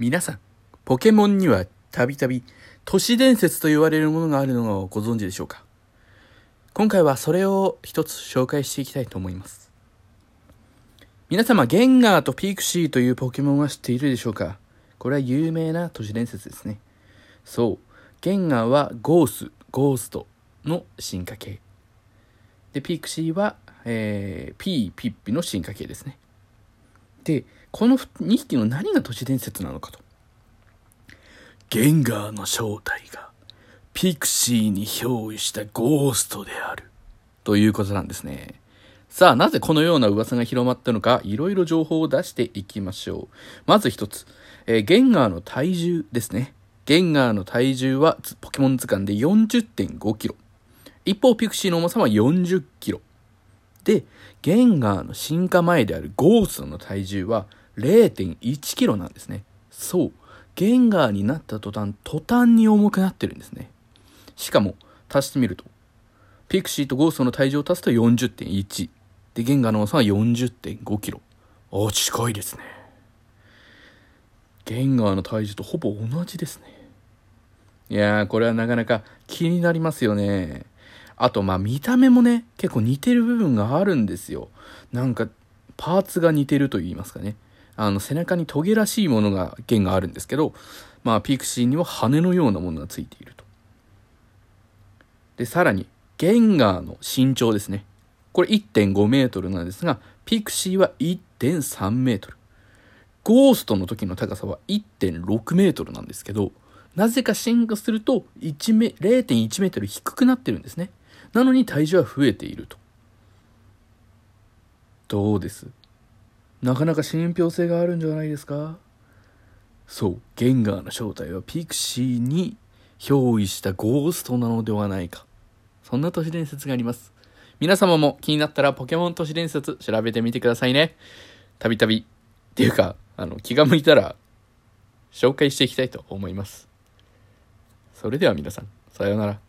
皆さん、ポケモンにはたびたび都市伝説と言われるものがあるのをご存知でしょうか？今回はそれを一つ紹介していきたいと思います。皆様、ゲンガーとピクシーというポケモンは知っているでしょうか？これは有名な都市伝説ですね。そう。ゲンガーはゴース、ゴーストの進化系。で、ピクシーは、えー、ピー、ピッピの進化系ですね。で、この2匹の何が都市伝説なのかと。ゲンガーの正体がピクシーに憑依したゴーストである。ということなんですね。さあ、なぜこのような噂が広まったのか、いろいろ情報を出していきましょう。まず一つ、えー、ゲンガーの体重ですね。ゲンガーの体重はポケモン図鑑で40.5キロ。一方、ピクシーの重さは40キロ。で、ゲンガーの進化前であるゴーストの体重は0.1キロなんですね。そう。ゲンガーになった途端、途端に重くなってるんですね。しかも、足してみると、ピクシーとゴーストの体重を足すと40.1。で、ゲンガーの重さは40.5キロ。あ、近いですね。ゲンガーの体重とほぼ同じですね。いやー、これはなかなか気になりますよね。あと、まあ見た目もね、結構似てる部分があるんですよ。なんか、パーツが似てると言いますかね。あの、背中にトゲらしいものが、弦があるんですけど、まあ、ピクシーには羽のようなものがついていると。で、さらに、ゲンガーの身長ですね。これ1.5メートルなんですが、ピクシーは1.3メートル。ゴーストの時の高さは1.6メートルなんですけど、なぜか進化すると0.1メートル低くなってるんですね。なのに体重は増えていると。どうです？なかなか信憑性があるんじゃないですか？そう、ゲンガーの正体はピクシーに憑依したゴーストなのではないか。そんな都市伝説があります。皆様も気になったらポケモン都市伝説調べてみてくださいね。たびたび。っていうか、あの、気が向いたら紹介していきたいと思います。それでは皆さん、さようなら。